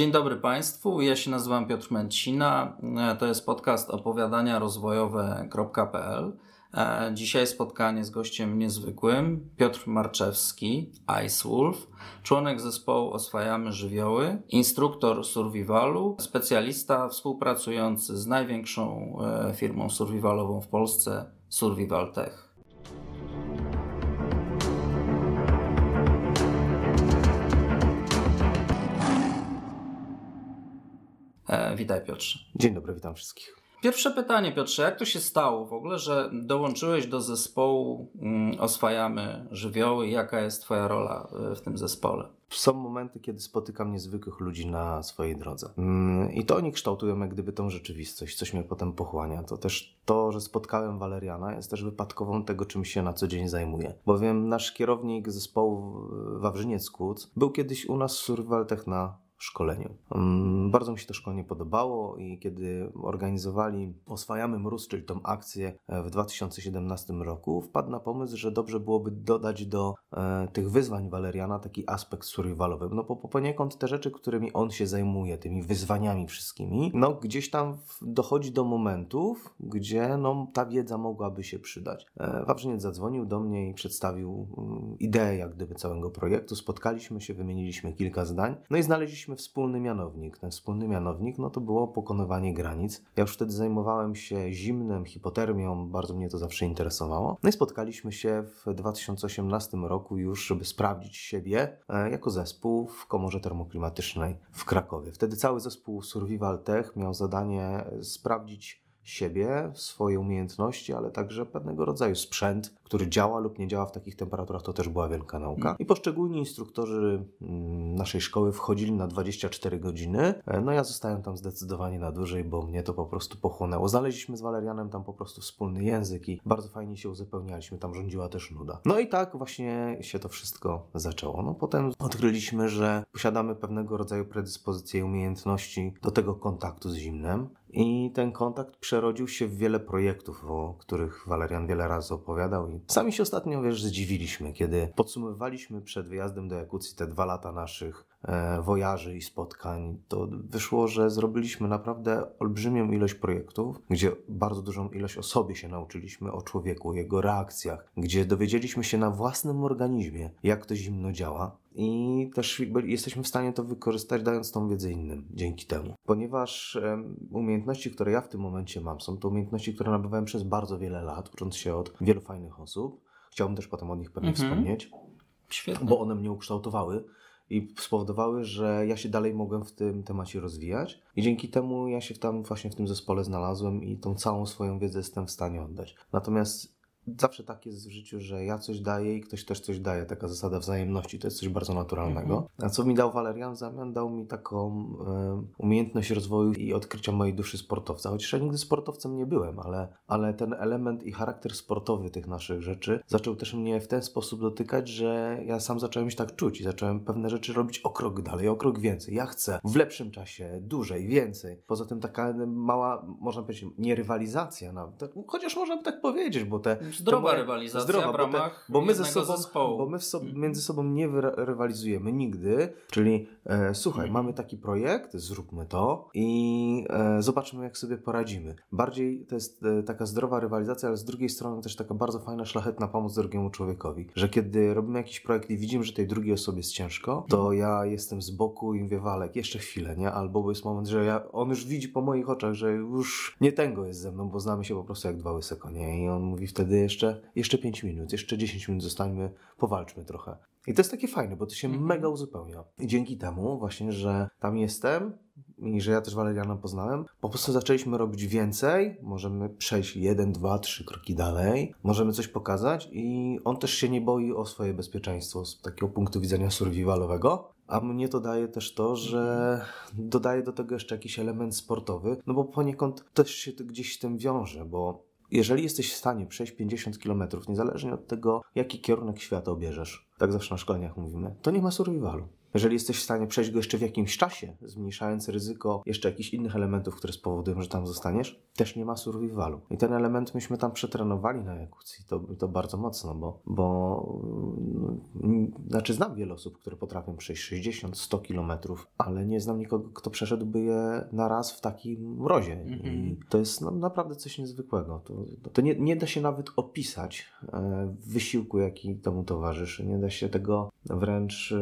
Dzień dobry Państwu, ja się nazywam Piotr Męcina, to jest podcast opowiadania rozwojowe.pl. Dzisiaj spotkanie z gościem niezwykłym, Piotr Marczewski, Ice Wolf, członek zespołu Oswajamy Żywioły, instruktor survivalu, specjalista współpracujący z największą e, firmą survivalową w Polsce, Survival Tech. E, witaj Piotrze. Dzień dobry, witam wszystkich. Pierwsze pytanie, Piotrze, jak to się stało w ogóle, że dołączyłeś do zespołu mm, Oswajamy Żywioły? Jaka jest Twoja rola e, w tym zespole? Są momenty, kiedy spotykam niezwykłych ludzi na swojej drodze. Mm, I to oni kształtują jak gdyby tą rzeczywistość, coś mnie potem pochłania. To też to, że spotkałem Waleriana jest też wypadkową tego, czym się na co dzień zajmuję. Bowiem nasz kierownik zespołu Wawrzyniec Kuc był kiedyś u nas w Survival Tech na szkoleniu. Mm, bardzo mi się to szkolenie podobało i kiedy organizowali Oswajamy Mróz, czyli tą akcję e, w 2017 roku, wpadł na pomysł, że dobrze byłoby dodać do e, tych wyzwań Waleriana taki aspekt survivalowy. No bo poniekąd te rzeczy, którymi on się zajmuje, tymi wyzwaniami wszystkimi, no gdzieś tam dochodzi do momentów, gdzie no, ta wiedza mogłaby się przydać. E, Wawrzyniec zadzwonił do mnie i przedstawił um, ideę jak gdyby całego projektu. Spotkaliśmy się, wymieniliśmy kilka zdań, no i znaleźliśmy mieliśmy wspólny mianownik. Ten wspólny mianownik no to było pokonywanie granic. Ja już wtedy zajmowałem się zimnem, hipotermią, bardzo mnie to zawsze interesowało. No i spotkaliśmy się w 2018 roku już, żeby sprawdzić siebie e, jako zespół w komorze termoklimatycznej w Krakowie. Wtedy cały zespół Survival Tech miał zadanie sprawdzić siebie, swoje umiejętności, ale także pewnego rodzaju sprzęt, który działa lub nie działa w takich temperaturach, to też była wielka nauka. Mm. I poszczególni instruktorzy mm, naszej szkoły wchodzili na 24 godziny. E, no ja zostałem tam zdecydowanie na dłużej, bo mnie to po prostu pochłonęło. Znaleźliśmy z Walerianem tam po prostu wspólny język i bardzo fajnie się uzupełnialiśmy. Tam rządziła też nuda. No i tak właśnie się to wszystko zaczęło. No potem odkryliśmy, że posiadamy pewnego rodzaju predyspozycje i umiejętności do tego kontaktu z zimnem. I ten kontakt przerodził się w wiele projektów, o których Walerian wiele razy opowiadał. I sami się ostatnio, wiesz, zdziwiliśmy, kiedy podsumowywaliśmy przed wyjazdem do Jakucji te dwa lata naszych wojaży i spotkań. To wyszło, że zrobiliśmy naprawdę olbrzymią ilość projektów, gdzie bardzo dużą ilość o sobie się nauczyliśmy, o człowieku, jego reakcjach, gdzie dowiedzieliśmy się na własnym organizmie, jak to zimno działa i też jesteśmy w stanie to wykorzystać, dając tą wiedzę innym dzięki temu. Ponieważ umiejętności, które ja w tym momencie mam, są to umiejętności, które nabywałem przez bardzo wiele lat, ucząc się od wielu fajnych osób. Chciałbym też potem o nich pewnie mhm. wspomnieć, Świetnie. bo one mnie ukształtowały i spowodowały, że ja się dalej mogłem w tym temacie rozwijać i dzięki temu ja się tam właśnie w tym zespole znalazłem i tą całą swoją wiedzę jestem w stanie oddać. Natomiast Zawsze tak jest w życiu, że ja coś daję i ktoś też coś daje. Taka zasada wzajemności to jest coś bardzo naturalnego. Mhm. A co mi dał Walerian w zamian? Dał mi taką e, umiejętność rozwoju i odkrycia mojej duszy sportowca. Chociaż ja nigdy sportowcem nie byłem, ale, ale ten element i charakter sportowy tych naszych rzeczy zaczął też mnie w ten sposób dotykać, że ja sam zacząłem się tak czuć i zacząłem pewne rzeczy robić o krok dalej, o krok więcej. Ja chcę w lepszym czasie, dłużej, więcej. Poza tym taka mała, można powiedzieć, nie rywalizacja nawet, chociaż można by tak powiedzieć, bo te Zdrowa rywalizacja zdrowa, w ramach bo, te, bo my ze sobą, zespołu. Bo my so, mhm. między sobą nie rywalizujemy nigdy, czyli e, słuchaj, mamy taki projekt, zróbmy to i e, zobaczmy jak sobie poradzimy. Bardziej to jest e, taka zdrowa rywalizacja, ale z drugiej strony też taka bardzo fajna, szlachetna pomoc drugiemu człowiekowi, że kiedy robimy jakiś projekt i widzimy, że tej drugiej osobie jest ciężko, to mhm. ja jestem z boku i mówię, Walek, jeszcze chwilę, nie? Albo jest moment, że ja, on już widzi po moich oczach, że już nie tęgo jest ze mną, bo znamy się po prostu jak dwa łyse konie i on mówi wtedy jeszcze, jeszcze 5 minut, jeszcze 10 minut zostańmy, powalczmy trochę. I to jest takie fajne, bo to się mm mega uzupełnia. I dzięki temu właśnie, że tam jestem i że ja też Waleriana poznałem, po prostu zaczęliśmy robić więcej, możemy przejść jeden, dwa, trzy kroki dalej, możemy coś pokazać i on też się nie boi o swoje bezpieczeństwo z takiego punktu widzenia survivalowego. A mnie to daje też to, że dodaje do tego jeszcze jakiś element sportowy, no bo poniekąd też się to gdzieś z tym wiąże, bo jeżeli jesteś w stanie przejść 50 km, niezależnie od tego, jaki kierunek świata obierzesz, tak zawsze na szkoleniach mówimy, to nie ma survivalu. Jeżeli jesteś w stanie przejść go jeszcze w jakimś czasie, zmniejszając ryzyko jeszcze jakichś innych elementów, które spowodują, że tam zostaniesz, też nie ma survivalu. I ten element myśmy tam przetrenowali na Jakucji, to, to bardzo mocno, bo, bo mm, znaczy znam wiele osób, które potrafią przejść 60, 100 kilometrów, ale nie znam nikogo, kto przeszedłby je na raz w takim mrozie. Mm -hmm. I to jest no, naprawdę coś niezwykłego. To, to nie, nie da się nawet opisać e, wysiłku, jaki temu towarzyszy. Nie da się tego wręcz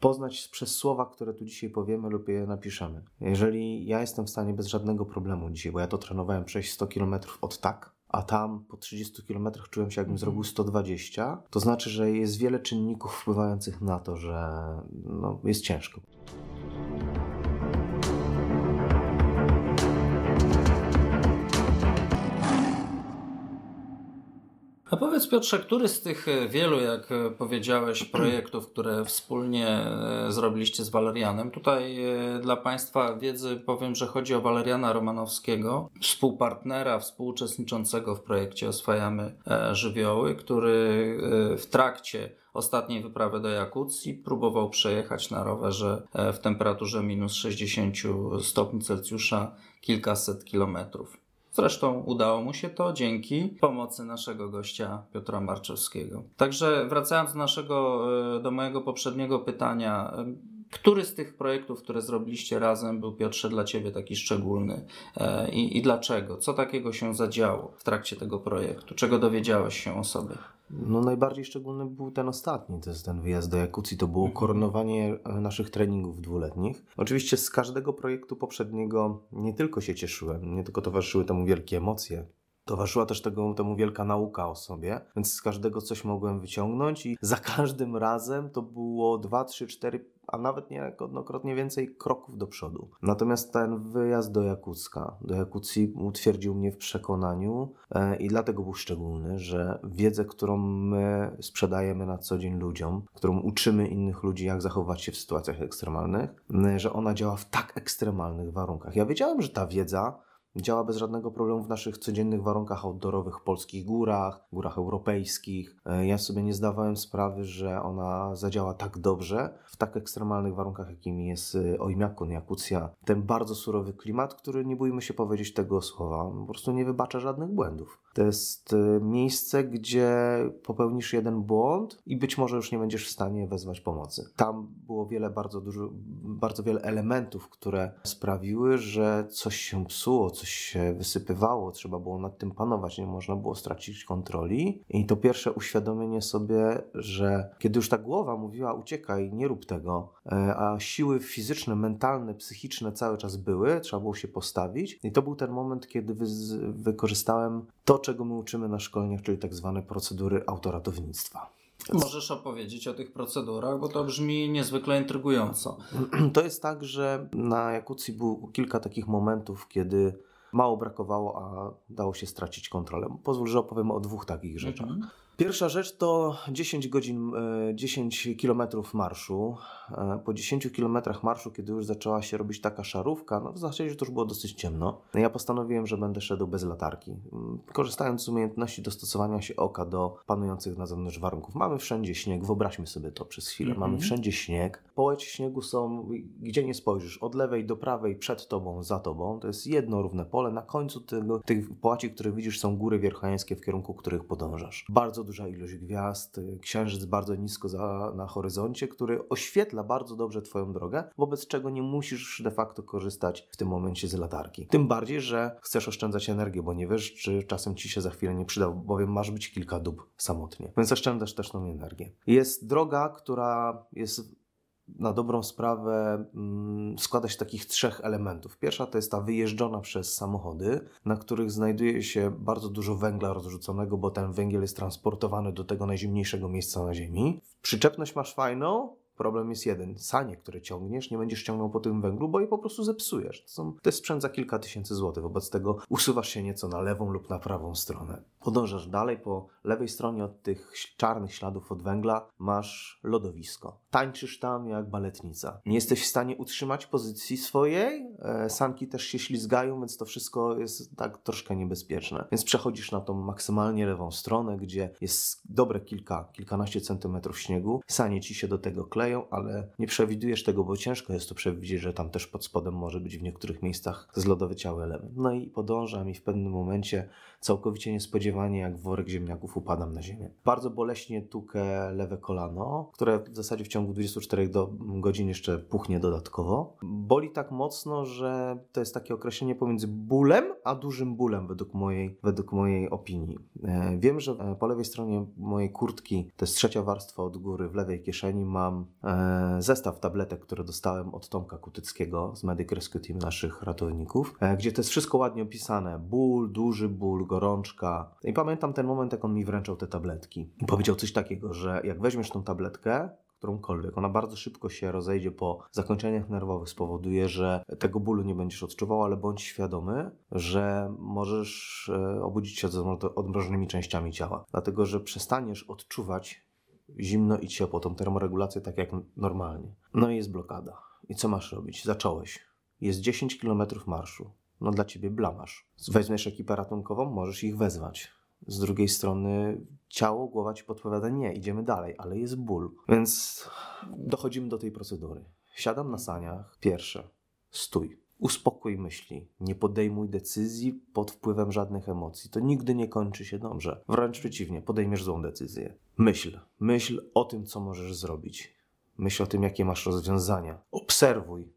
poznać przez słowa, które tu dzisiaj powiemy lub je napiszemy. Jeżeli ja jestem w stanie bez żadnego problemu dzisiaj, bo ja to trenowałem przejść 100 km od tak, a tam po 30 km czułem się, jakbym mm. zrobił 120, to znaczy, że jest wiele czynników wpływających na to, że no, jest ciężko. A powiedz Piotrze, który z tych e, wielu, jak e, powiedziałeś, projektów, które wspólnie e, zrobiliście z Walerianem, tutaj dla Państwa wiedzy powiem, że chodzi o Waleriana Romanowskiego, współpartnera, współuczestniczącego w projekcie Oswajamy Żywioły, który w trakcie ostatniej wyprawy do Jakucji próbował przejechać na rowerze w temperaturze minus 60 stopni Celsjusza kilkaset kilometrów. Zresztą udało mu się to dzięki pomocy naszego gościa Piotra Marczewskiego. Także wracając do naszego, e, do mojego poprzedniego pytania, e, który z tych projektów, które zrobiliście razem, był Piotrze dla Ciebie taki szczególny e, i, i dlaczego? Co takiego się zadziało w trakcie tego projektu? Czego dowiedziałeś się o sobie? No najbardziej szczególny był ten ostatni, to jest ten wyjazd do Jakucji. To było mhm. koronowanie e, naszych treningów dwuletnich. Oczywiście z każdego projektu poprzedniego nie tylko się cieszyłem, nie tylko towarzyszyły temu wielkie emocje, Towarzyszyła też tego, temu wielka nauka o sobie, więc z każdego coś mogłem wyciągnąć i za każdym razem to było 2, 3, 4, a nawet niejednokrotnie więcej kroków do przodu. Natomiast ten wyjazd do Jakucka, do Jakucji utwierdził mnie w przekonaniu e, i dlatego był szczególny, że wiedzę, którą my sprzedajemy na co dzień ludziom, którą uczymy innych ludzi, jak zachować się w sytuacjach ekstremalnych, że ona działa w tak ekstremalnych warunkach. Ja wiedziałem, że ta wiedza Działa bez żadnego problemu w naszych codziennych warunkach outdoorowych, polskich górach, górach europejskich. E, ja sobie nie zdawałem sprawy, że ona zadziała tak dobrze w tak ekstremalnych warunkach, jakimi jest e, Ojmiakon, Jakucja. Ten bardzo surowy klimat, który nie bójmy się powiedzieć tego słowa, po prostu nie wybacza żadnych błędów. To jest e, miejsce, gdzie popełnisz jeden błąd i być może już nie będziesz w stanie wezwać pomocy. Tam było wiele, bardzo dużo, bardzo wiele elementów, które sprawiły, że coś się psuło, coś się wysypywało, trzeba było nad tym panować, nie można było stracić kontroli. I to pierwsze uświadomienie sobie, że kiedy już ta głowa mówiła uciekaj, nie rób tego, e, a siły fizyczne, mentalne, psychiczne cały czas były, trzeba było się postawić. I to był ten moment, kiedy wy wykorzystałem to, czego my uczymy na szkoleniach, czyli tak zwane procedury autoratownictwa. Możesz opowiedzieć o tych procedurach, bo to brzmi niezwykle intrygująco. To jest tak, że na Jakucji było kilka takich momentów, kiedy mało brakowało, a dało się stracić kontrolę. Pozwól, że opowiem o dwóch takich rzeczach. Mhm. Pierwsza rzecz to 10 godzin, 10 e, kilometrów marszu. E, po 10 kilometrach marszu, kiedy już zaczęła się robić taka szarówka, no w zasadzie to już było dosyć ciemno, ja postanowiłem, że będę szedł bez latarki. Mm, korzystając z umiejętności dostosowania się oka do panujących na zewnątrz warunków. Mamy wszędzie śnieg, wyobraźmy sobie to przez chwilę. Mamy mhm. wszędzie śnieg. Połeć śniegu są, gdzie nie spojrzysz, od lewej do prawej, przed tobą, za tobą. To jest jedno równe pole. Na końcu tego, tych połaci, które widzisz, są góry wierchańskie, w kierunku których podążasz. Bardzo duża ilość gwiazd, księżyc bardzo nisko za, na horyzoncie, który oświetla bardzo dobrze Twoją drogę, wobec czego nie musisz de facto korzystać w tym momencie z latarki. Tym bardziej, że chcesz oszczędzać energię, bo nie wiesz, czy czasem Ci się za chwilę nie przyda, bowiem masz być kilka dób samotnie. Więc oszczędzasz też tą energię. Jest droga, która jest na dobrą sprawę mm, składa się takich trzech elementów. Pierwsza to jest ta wyjeżdżona przez samochody, na których znajduje się bardzo dużo węgla rozrzuconego, bo ten węgiel jest transportowany do tego najzimniejszego miejsca na Ziemi. Przyczepność masz fajną, Problem jest jeden. Sanie, które ciągniesz, nie będziesz ciągnął po tym węglu, bo je po prostu zepsujesz. To, są, to jest sprzęt za kilka tysięcy złotych. Wobec tego usuwasz się nieco na lewą lub na prawą stronę. Podążasz dalej, po lewej stronie od tych czarnych śladów od węgla masz lodowisko. Tańczysz tam jak baletnica. Nie jesteś w stanie utrzymać pozycji swojej. E, sanki też się ślizgają, więc to wszystko jest tak troszkę niebezpieczne. Więc przechodzisz na tą maksymalnie lewą stronę, gdzie jest dobre kilka, kilkanaście centymetrów śniegu. Sanie ci się do tego kleją, ale nie przewidujesz tego, bo ciężko jest to przewidzieć, że tam też pod spodem może być w niektórych miejscach zlodowyciały element. No i podążam i w pewnym momencie całkowicie niespodziewanie jak worek ziemniaków upadam na ziemię. Bardzo boleśnie tukę lewe kolano, które w zasadzie w ciągu 24 do, godzin jeszcze puchnie dodatkowo. Boli tak mocno, że to jest takie określenie pomiędzy bólem a dużym bólem według mojej, według mojej opinii. E, wiem, że e, po lewej stronie mojej kurtki, to jest trzecia warstwa od góry, w lewej kieszeni mam e, zestaw tabletek, które dostałem od Tomka Kutyckiego z Medic Rescue Team naszych ratowników, gdzie to jest wszystko ładnie opisane. Ból, duży ból, gorączka. I pamiętam ten moment, jak on mi wręczał te tabletki. I powiedział coś takiego, że jak weźmiesz tą tabletkę, którąkolwiek, ona bardzo szybko się rozejdzie po zakończeniach nerwowych, spowoduje, że tego bólu nie będziesz odczuwał, ale bądź świadomy, że możesz e, obudzić się z odmrożonymi częściami ciała. Dlatego, że przestaniesz odczuwać zimno i ciepło, tą termoregulację tak jak normalnie. No i jest blokada. I co masz robić? Zacząłeś. Jest 10 km marszu no dla ciebie blamasz. Weźmiesz ekipę ratunkową, możesz ich wezwać. Z drugiej strony ciało, głowa ci podpowiada nie, idziemy dalej, ale jest ból. Więc dochodzimy do tej procedury. Siadam na saniach. Pierwsze, stój. Uspokój myśli. Nie podejmuj decyzji pod wpływem żadnych emocji. To nigdy nie kończy się dobrze. Wręcz przeciwnie, podejmiesz złą decyzję. Myśl. Myśl o tym, co możesz zrobić. Myśl o tym, jakie masz rozwiązania. Obserwuj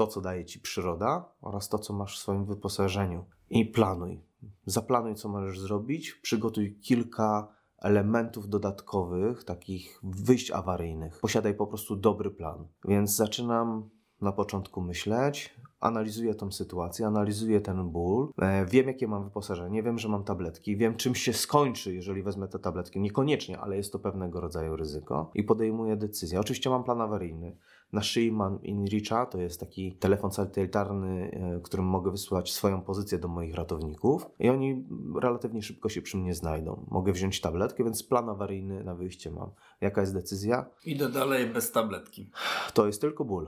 to, co daje ci przyroda oraz to, co masz w swoim wyposażeniu. I planuj. Zaplanuj, co możesz zrobić. Przygotuj kilka elementów dodatkowych, takich wyjść awaryjnych. Posiadaj po prostu dobry plan. Więc zaczynam na początku myśleć, analizuję tą sytuację, analizuję ten ból, e, wiem jakie mam wyposażenie, wiem, że mam tabletki, wiem czym się skończy, jeżeli wezmę te tabletki. Niekoniecznie, ale jest to pewnego rodzaju ryzyko i podejmuję decyzję. Oczywiście mam plan awaryjny. Na szyi mam InReacha, to jest taki telefon satelitarny, e, którym mogę wysłać swoją pozycję do moich ratowników i oni relatywnie szybko się przy mnie znajdą. Mogę wziąć tabletkę, więc plan awaryjny na wyjście mam. Jaka jest decyzja? Idę dalej bez tabletki. To jest tylko ból.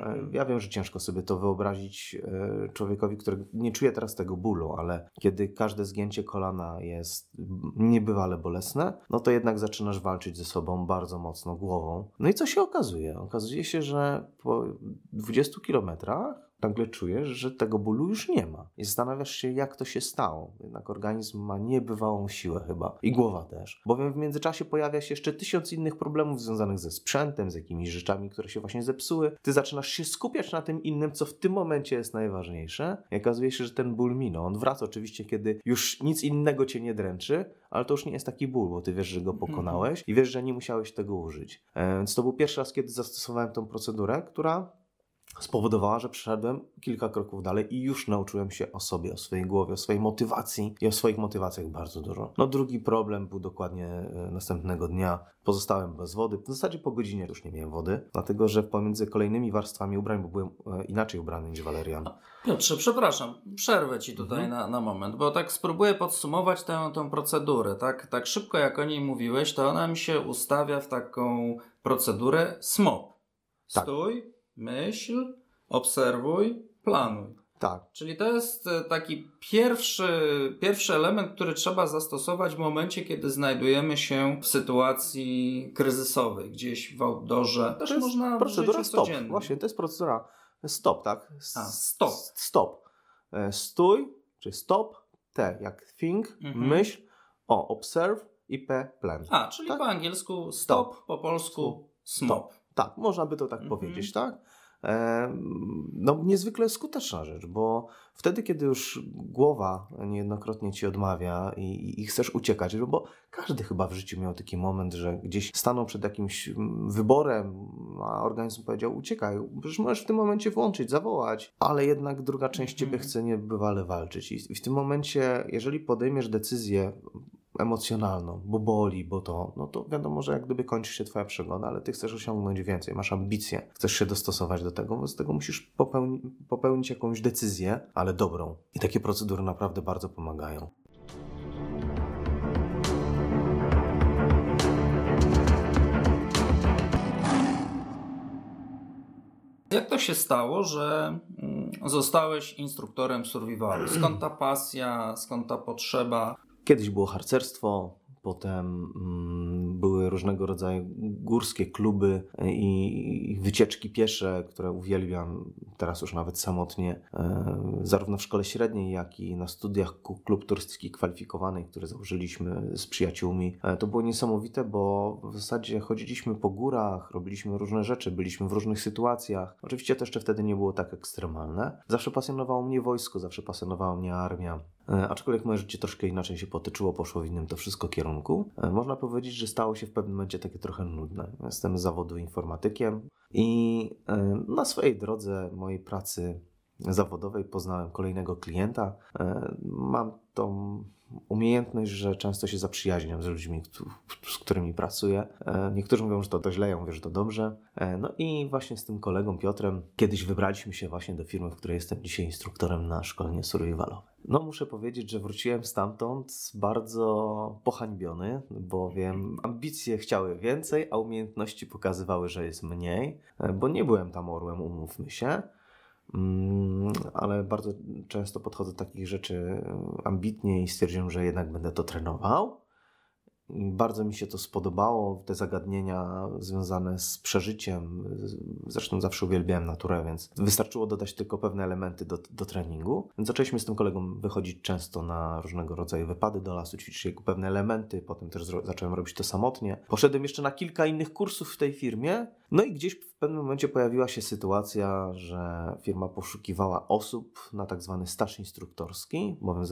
E, ja wiem, że ciężko sobie to wyobrazić e, człowiekowi, który nie czuje teraz tego bólu, ale kiedy każde zgięcie kolana jest niebywale bolesne, no to jednak zaczynasz walczyć ze sobą bardzo mocno głową. No i co się okazuje? Okazuje się, że po 20 kilometrach nagle czujesz, że tego bólu już nie ma. I zastanawiasz się, jak to się stało. Jednak organizm ma niebywałą siłę chyba. I głowa też. Bowiem w międzyczasie pojawia się jeszcze tysiąc innych problemów związanych ze sprzętem, z jakimiś rzeczami, które się właśnie zepsuły. Ty zaczynasz się skupiać na tym innym, co w tym momencie jest najważniejsze. I okazuje się, że ten ból minął. On wraca oczywiście, kiedy już nic innego cię nie dręczy, ale to już nie jest taki ból, bo ty wiesz, że go pokonałeś i wiesz, że nie musiałeś tego użyć. E, więc to był pierwszy raz, kiedy zastosowałem tą procedurę, która spowodowała, że przeszedłem kilka kroków dalej i już nauczyłem się o sobie, o swojej głowie, o swojej motywacji i o swoich motywacjach bardzo dużo. No drugi problem był dokładnie e, następnego dnia. Pozostałem bez wody. W zasadzie po godzinie już nie miałem wody, dlatego że pomiędzy kolejnymi warstwami ubrań, bo byłem e, inaczej ubrany niż Walerian. Piotrze, przepraszam, przerwę Ci tutaj mhm. na, na moment, bo tak spróbuję podsumować tę, tę procedurę. Tak, tak szybko jak o niej mówiłeś, to ona mi się ustawia w taką procedurę SMOP. Tak. Stój, tak myśl, obserwuj, planuj. Tak. Czyli to jest e, taki pierwszy, pierwszy element, który trzeba zastosować w momencie, kiedy znajdujemy się w sytuacji kryzysowej, gdzieś w outdoorze. Też to jest można procedura stop. Codziennym. Właśnie, to jest procedura stop, tak? S A, stop. Stop. E, stój, czy stop, T jak think, mhm. myśl, O, observe i P, plan. A, czyli tak? po angielsku stop, stop. po polsku smop. Tak, można by to tak mhm. powiedzieć, tak? no, niezwykle skuteczna rzecz, bo wtedy, kiedy już głowa niejednokrotnie ci odmawia i, i, chcesz uciekać, bo każdy chyba w życiu miał taki moment, że gdzieś stanął przed jakimś mm, wyborem, a organizm powiedział: uciekaj, przecież możesz w tym momencie włączyć, zawołać, ale jednak druga część ciebie mhm. chce niebywale walczyć. I w tym momencie, jeżeli podejmiesz decyzję, emocjonalną, bo boli, bo to, no to wiadomo, że jak gdyby kończy się twoja przygoda, ale ty chcesz osiągnąć więcej, masz ambicje, chcesz się dostosować do tego, wobec tego musisz popełni popełnić jakąś decyzję, ale dobrą. I takie procedury naprawdę bardzo pomagają. Jak to się stało, że mm, zostałeś instruktorem survivalu? Skąd ta pasja, skąd ta potrzeba? Kiedyś było harcerstwo, Potem mm, były różnego rodzaju górskie kluby i, wycieczki piesze, które uwielbiam teraz już nawet samotnie, e, zarówno w szkole średniej, jak i na studiach klub turystyki kwalifikowanej, które założyliśmy z przyjaciółmi. E, to było niesamowite, bo w zasadzie chodziliśmy po górach, robiliśmy różne rzeczy, byliśmy w różnych sytuacjach. Oczywiście to jeszcze wtedy nie było tak ekstremalne. Zawsze pasjonowało mnie wojsko, zawsze pasjonowała mnie armia. E, aczkolwiek moje życie troszkę inaczej się potyczyło, poszło w innym to wszystko kierunku. E, można powiedzieć, że stało się w pewnym momencie takie trochę nudne. Jestem z zawodu informatykiem i e, na swojej drodze mojej pracy zawodowej poznałem kolejnego klienta. Mam tą umiejętność, że często się zaprzyjaźniam z ludźmi, z którymi pracuję. Niektórzy mówią, że to, to źle, ja mówię, że to dobrze. No i właśnie z tym kolegą Piotrem kiedyś wybraliśmy się właśnie do firmy, w której jestem dzisiaj instruktorem na szkolenie survivalowe. No, muszę powiedzieć, że wróciłem stamtąd bardzo pohańbiony, bowiem ambicje chciały więcej, a umiejętności pokazywały, że jest mniej, bo nie byłem tam orłem, umówmy się. Mm, ale bardzo często podchodzę do takich rzeczy ambitnie i stwierdziłem, że jednak będę to trenował. Bardzo mi się to spodobało, te zagadnienia związane z przeżyciem. Zresztą zawsze uwielbiałem naturę, więc wystarczyło dodać tylko pewne elementy do, do treningu. Więc zaczęliśmy z tym kolegą wychodzić często na różnego rodzaju wypady do lasu, ćwiczyć pewne elementy. Potem też zacząłem robić to samotnie. Poszedłem jeszcze na kilka innych kursów w tej firmie. No i gdzieś w pewnym momencie pojawiła się sytuacja, że firma poszukiwała osób na tak zwany staż instruktorski, bowiem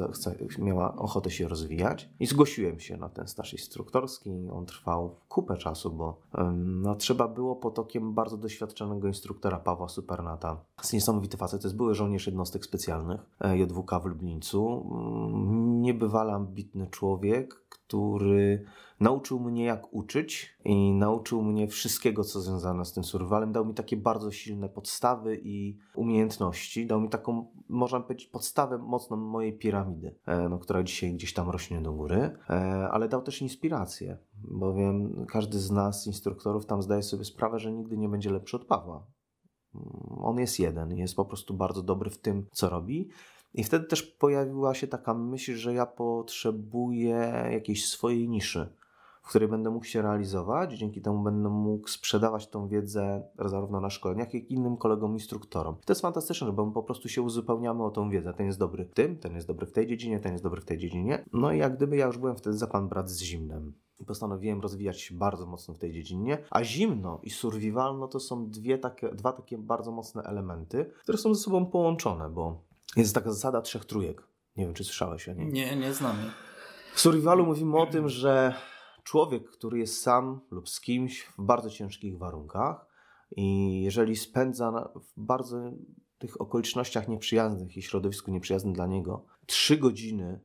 miała ochotę się rozwijać. I zgłosiłem się na ten staż instruktorski. On trwał kupę czasu, bo no, trzeba było pod okiem bardzo doświadczonego instruktora Pawła Supernata. Jest niesamowity facet, to jest były żołnierz jednostek specjalnych e, JWK w Lublińcu. Mm, niebywale ambitny człowiek, który nauczył mnie jak uczyć i nauczył mnie wszystkiego, co związane z tym survivalem. Dał mi takie bardzo silne podstawy i umiejętności. Dał mi taką, można powiedzieć, podstawę mocną mojej piramidy, e, no, która dzisiaj gdzieś tam rośnie do góry, e, ale dał też inspirację, bowiem każdy z nas, instruktorów, tam zdaje sobie sprawę, że nigdy nie będzie lepszy od Pawła. On jest jeden, jest po prostu bardzo dobry w tym, co robi. I wtedy też pojawiła się taka myśl, że ja potrzebuję jakiejś swojej niszy w której będę mógł się realizować, dzięki temu będę mógł sprzedawać tą wiedzę zarówno na szkoleniach, jak i innym kolegom instruktorom. I to jest fantastyczne, bo my po prostu się uzupełniamy o tą wiedzę. Ten jest dobry w tym, ten jest dobry w tej dziedzinie, ten jest dobry w tej dziedzinie. No i jak gdyby ja już byłem wtedy za pan brat z zimnem. I postanowiłem rozwijać się bardzo mocno w tej dziedzinie. A zimno i survival no to są dwie takie, dwa takie bardzo mocne elementy, które są ze sobą połączone, bo jest taka zasada trzech trójek. Nie wiem, czy słyszałeś o niej. Nie, nie znam. W survivalu mówimy o tym, że człowiek, który jest sam lub z kimś w bardzo ciężkich warunkach i jeżeli spędza w bardzo tych okolicznościach nieprzyjaznych i środowisku nieprzyjaznym dla niego trzy godziny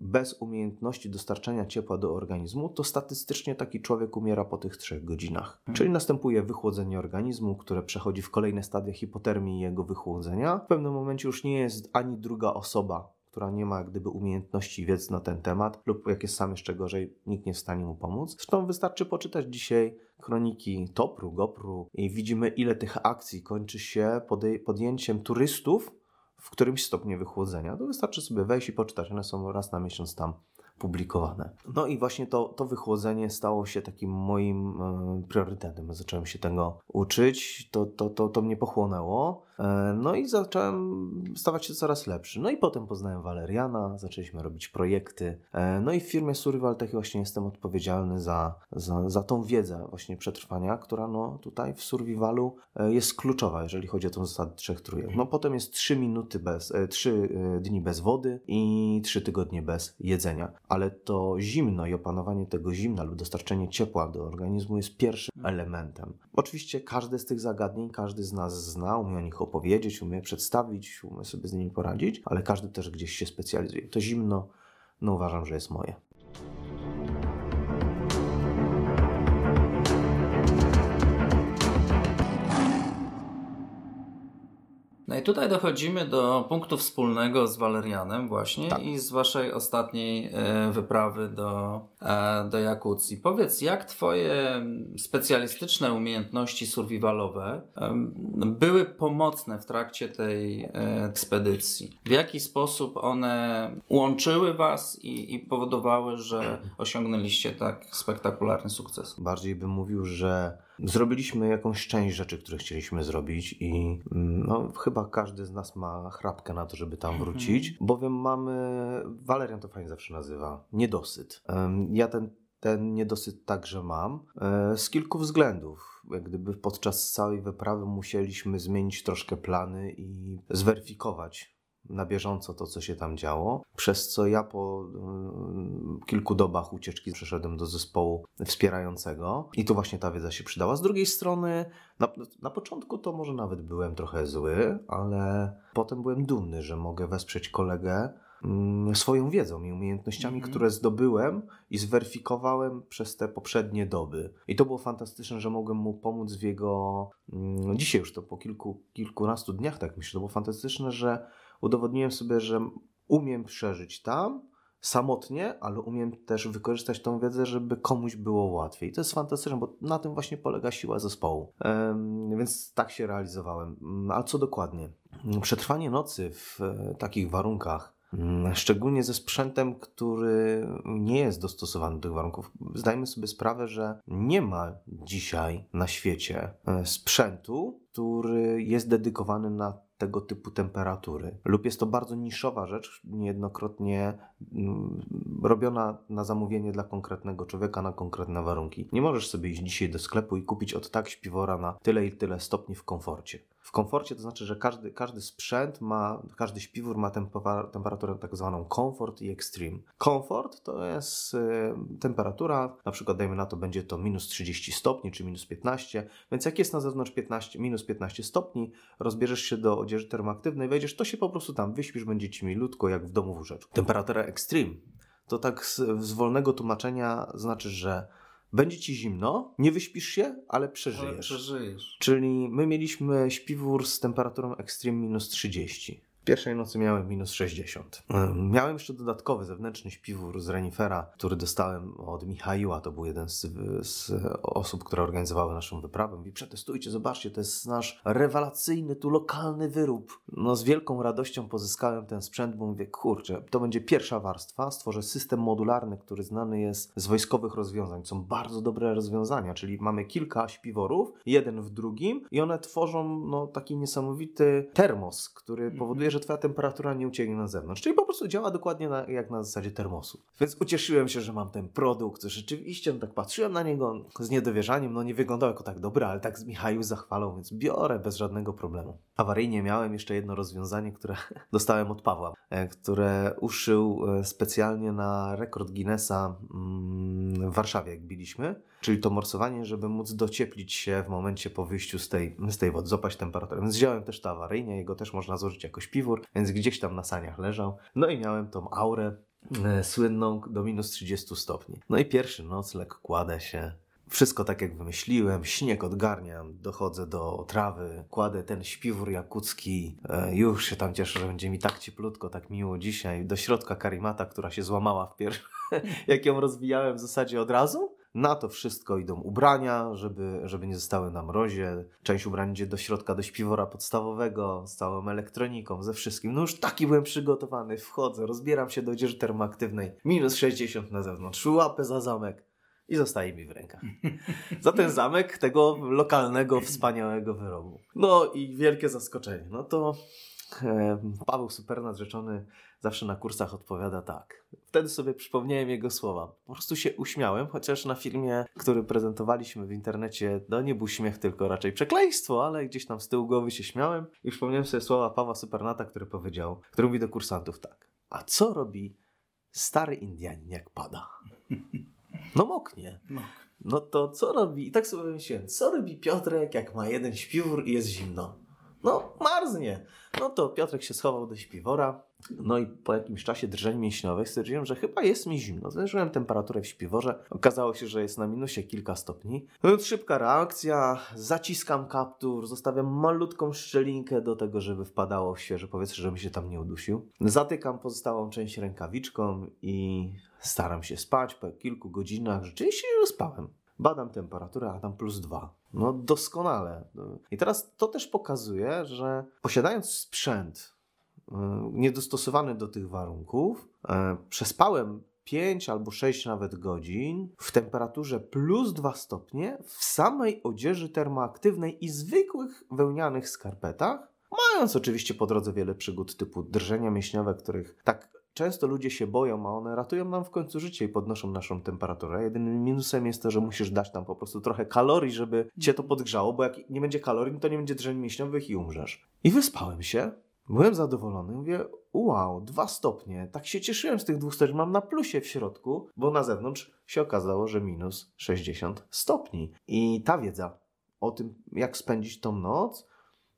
bez umiejętności dostarczania ciepła do organizmu, to statystycznie taki człowiek umiera po tych trzech godzinach. Hmm. Czyli następuje wychłodzenie organizmu, które przechodzi w kolejne stadia hipotermii jego wychłodzenia. W pewnym momencie już nie jest ani druga osoba która nie ma gdyby umiejętności wiedzy na ten temat, lub jak jest sam jeszcze gorzej, nikt nie jest w stanie mu pomóc. Zresztą wystarczy poczytać dzisiaj kroniki Topru, Gopru i widzimy, ile tych akcji kończy się podjęciem turystów w którymś stopniu wychłodzenia. To wystarczy sobie wejść i poczytać. One są raz na miesiąc tam publikowane. No i właśnie to, to wychłodzenie stało się takim moim e, priorytetem. Zacząłem się tego uczyć, to, to, to, to mnie pochłonęło. E, no i zacząłem stawać się coraz lepszy. No i potem poznałem Waleriana, zaczęliśmy robić projekty. E, no i w firmie Survival Tech właśnie jestem odpowiedzialny za, za, za tą wiedzę właśnie przetrwania, która no tutaj w survivalu e, jest kluczowa, jeżeli chodzi o tą zasadę trzech trójek. No potem jest trzy minuty bez, trzy dni bez wody i trzy tygodnie bez jedzenia. Ale to zimno i opanowanie tego zimna lub dostarczenie ciepła do organizmu jest pierwszym elementem. Oczywiście każde z tych zagadnień każdy z nas zna, umie o nich opowiedzieć, umie przedstawić, umie sobie z nimi poradzić, ale każdy też gdzieś się specjalizuje. To zimno, no uważam, że jest moje. No i tutaj dochodzimy do punktu wspólnego z Walerianem właśnie tak. i z waszej ostatniej e, wyprawy do, e, do Jakucji. Powiedz, jak twoje specjalistyczne umiejętności survivalowe były pomocne w trakcie tej e, ekspedycji? W jaki sposób one łączyły was i, i powodowały, że osiągnęliście tak spektakularny sukces? Bardziej bym mówił, że Zrobiliśmy jakąś część rzeczy, które chcieliśmy zrobić i mm, no, chyba każdy z nas ma chrapkę na to, żeby tam mhm. wrócić, bowiem mamy, Walerian to fajnie zawsze nazywa, niedosyt. Ja ten, ten niedosyt także mam e, z kilku względów. Jak gdyby podczas całej wyprawy musieliśmy zmienić troszkę plany i zweryfikować na bieżąco to, co się tam działo, przez co ja po y, kilku dobach ucieczki przeszedłem do zespołu wspierającego i tu właśnie ta wiedza się przydała. Z drugiej strony, na, na początku to może nawet byłem trochę zły, ale potem byłem dumny, że mogę wesprzeć kolegę mm, swoją wiedzą i umiejętnościami, mm -hmm. które zdobyłem i zweryfikowałem przez te poprzednie doby. I to było fantastyczne, że mogłem mu pomóc w jego. Mm, dzisiaj już to po kilku, kilkunastu dniach, tak myślę, to było fantastyczne, że udowodniłem sobie, że umiem przeżyć tam samotnie, ale umiem też wykorzystać tą wiedzę, żeby komuś było łatwiej. To jest fantastyczne, bo na tym właśnie polega siła zespołu. więc tak się realizowałem. Mm, a co dokładnie? Przetrwanie nocy w e, takich warunkach mm, Szczególnie ze sprzętem, który nie jest dostosowany do tych warunków. Zdajmy sobie sprawę, że nie ma dzisiaj na świecie e, sprzętu, który jest dedykowany na tego typu temperatury. Lub jest to bardzo niszowa rzecz, niejednokrotnie mm, robiona na zamówienie dla konkretnego człowieka na konkretne warunki. Nie możesz sobie iść dzisiaj do sklepu i kupić od tak śpiwora na tyle i tyle stopni w komforcie. W komforcie to znaczy, że każdy, każdy sprzęt ma, każdy śpiwór ma temperaturę tak zwaną komfort i extreme. Komfort to jest y, temperatura, na przykład dajmy na to, będzie to minus 30 stopni czy minus 15, więc jak jest na zewnątrz 15, minus 15 stopni, rozbierzesz się do odzieży termoaktywnej, wejdziesz, to się po prostu tam wyśpisz, będzie ci milutko jak w domu w łóżeczku. Temperatura extreme to tak z, z wolnego tłumaczenia znaczy, że będzie ci zimno, nie wyśpisz się, ale przeżyjesz. Ale przeżyjesz. Czyli my mieliśmy śpiwór z temperaturą extreme minus 30. Pierwszej nocy miałem minus 60. Miałem jeszcze dodatkowy zewnętrzny śpiwór z renifera, który dostałem od Michaiła. To był jeden z, z osób, które organizowały naszą wyprawę. Mówi, przetestujcie, zobaczcie, to jest nasz rewelacyjny, tu lokalny wyrób. No z wielką radością pozyskałem ten sprzęt, bo mówię, kurczę, to będzie pierwsza warstwa. Stworzę system modularny, który znany jest z wojskowych rozwiązań. Są bardzo dobre rozwiązania, czyli mamy kilka śpiworów, jeden w drugim i one tworzą no, taki niesamowity termos, który powoduje, że że twoja temperatura nie ucieknie na zewnątrz. Czyli po prostu działa dokładnie na, jak na zasadzie termosu. Więc ucieszyłem się, że mam ten produkt. Rzeczywiście, no tak patrzyłem na niego z niedowierzaniem. No nie wyglądał jako tak dobry, ale tak z Michał zachwalał, więc biorę bez żadnego problemu. Awaryjnie miałem jeszcze jedno rozwiązanie, które dostałem od Pawła, e, które uszył e, specjalnie na rekord Guinnessa mm, w Warszawie, jak biliśmy. Czyli to morsowanie, żeby móc docieplić się w momencie po wyjściu z tej, z tej wody, zopać temperaturę. Więc wziąłem też to awaryjnie, jego też można złożyć jako śpiwór, więc gdzieś tam na saniach leżał. No i miałem tą aurę e, słynną do minus 30 stopni. No i pierwszy nocleg kładę się, wszystko tak jak wymyśliłem, śnieg odgarniam, dochodzę do trawy, kładę ten śpiwór jakucki, e, już się tam cieszę, że będzie mi tak cieplutko, tak miło dzisiaj. Do środka karimata, która się złamała w pierwszym, jak ją rozwijałem w zasadzie od razu. Na to wszystko idą ubrania, żeby, żeby nie zostały na mrozie. Część ubrań idzie do środka, do śpiwora podstawowego, z całą elektroniką, ze wszystkim. No już taki byłem przygotowany, wchodzę, rozbieram się do odzieży termoaktywnej. Minus 60 na zewnątrz, łapę za zamek i zostaje mi w rękach. Za ten zamek tego lokalnego, wspaniałego wyrobu. No i wielkie zaskoczenie. No to e, Paweł Supernadrzeczony zawsze na kursach odpowiada tak. Wtedy sobie przypomniałem jego słowa. Po prostu się uśmiałem, chociaż na filmie, który prezentowaliśmy w internecie, no nie był śmiech, tylko raczej przekleństwo, ale gdzieś tam z tyłu głowy się śmiałem i przypomniałem sobie słowa Pawła Supernata, który powiedział, który mówi do kursantów tak. A co robi stary Indianin, jak pada? No moknie. No to co robi? I tak sobie myślałem, co robi Piotrek, jak ma jeden śpiwór i jest zimno? No, marznie. No to Piotrek się schował do śpiwora. No i po jakimś czasie drżeń mięśniowych stwierdziłem, że chyba jest mi zimno. Zmierzyłem temperaturę w śpiworze. Okazało się, że jest na minusie kilka stopni. No, szybka reakcja. Zaciskam kaptur, zostawiam malutką szczelinkę do tego, żeby wpadało w świeże powietrze, żebym się tam nie udusił. Zatykam pozostałą część rękawiczką i staram się spać. Po kilku godzinach rzeczywiście już spałem. Badam temperaturę, a tam plus dwa. No doskonale. I teraz to też pokazuje, że posiadając sprzęt y, niedostosowany do tych warunków, y, przespałem 5 albo 6 nawet godzin w temperaturze plus 2 stopnie w samej odzieży termoaktywnej i zwykłych wełnianych skarpetach, mając oczywiście po drodze wiele przygód typu drżenia mięśniowe, których tak często ludzie się boją, a one ratują nam w końcu życie i podnoszą naszą temperaturę. Jedynym minusem jest to, że musisz dać tam po prostu trochę kalorii, żeby cię to podgrzało, bo jak nie będzie kalorii, to nie będzie drżeń mięśniowych i umrzesz. I wyspałem się. Byłem zadowolony. Mówię, wow, dwa stopnie. Tak się cieszyłem z tych dwóch stopni. Mam na plusie w środku, bo na zewnątrz się okazało, że minus 60 stopni. I ta wiedza o tym, jak spędzić tą noc,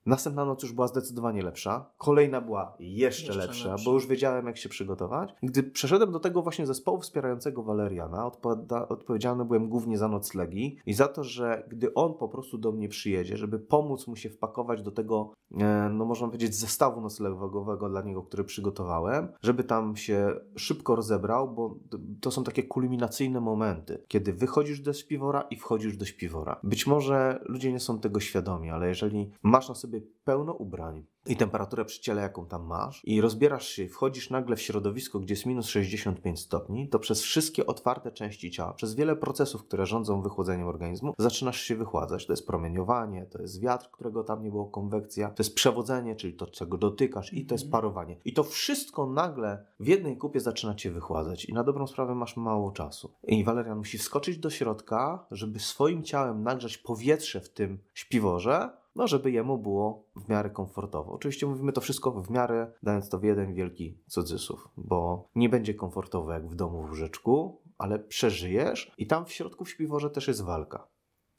Następna noc już była zdecydowanie lepsza. Kolejna była jeszcze, jeszcze lepsza, lepsza, bo już wiedziałem, jak się przygotować. Gdy przeszedłem do tego właśnie zespołu wspierającego Waleriana, odpowiada, odpowiedzialny byłem głównie za noclegi i za to, że gdy on po prostu do mnie przyjedzie, żeby pomóc mu się wpakować do tego, e, no można powiedzieć, zestawu noclegowego dla niego, który przygotowałem, żeby tam się szybko rozebrał, bo to są takie kulminacyjne momenty, kiedy wychodzisz do śpiwora i wchodzisz do śpiwora. Być może ludzie nie są tego świadomi, ale jeżeli masz na sobie pełno ubrań i temperaturę przy ciele, jaką tam masz, i rozbierasz się, wchodzisz nagle w środowisko, gdzie jest minus 65 stopni, to przez wszystkie otwarte części ciała, przez wiele procesów, które rządzą wychłodzeniem organizmu, zaczynasz się wychładzać. To jest promieniowanie, to jest wiatr, którego tam nie było, konwekcja, to jest przewodzenie, czyli to, czego dotykasz, i to jest parowanie. I to wszystko nagle w jednej kupie zaczyna cię wychładzać. I na dobrą sprawę masz mało czasu. I Walerian musi wskoczyć do środka, żeby swoim ciałem nagrzać powietrze w tym śpiworze, no żeby jemu było w miarę komfortowo. Oczywiście mówimy to wszystko w miarę, dając to w jeden wielki cudzysłów, bo nie będzie komfortowo jak w domu w łóżeczku, ale przeżyjesz i tam w środku w śpiworze też jest walka.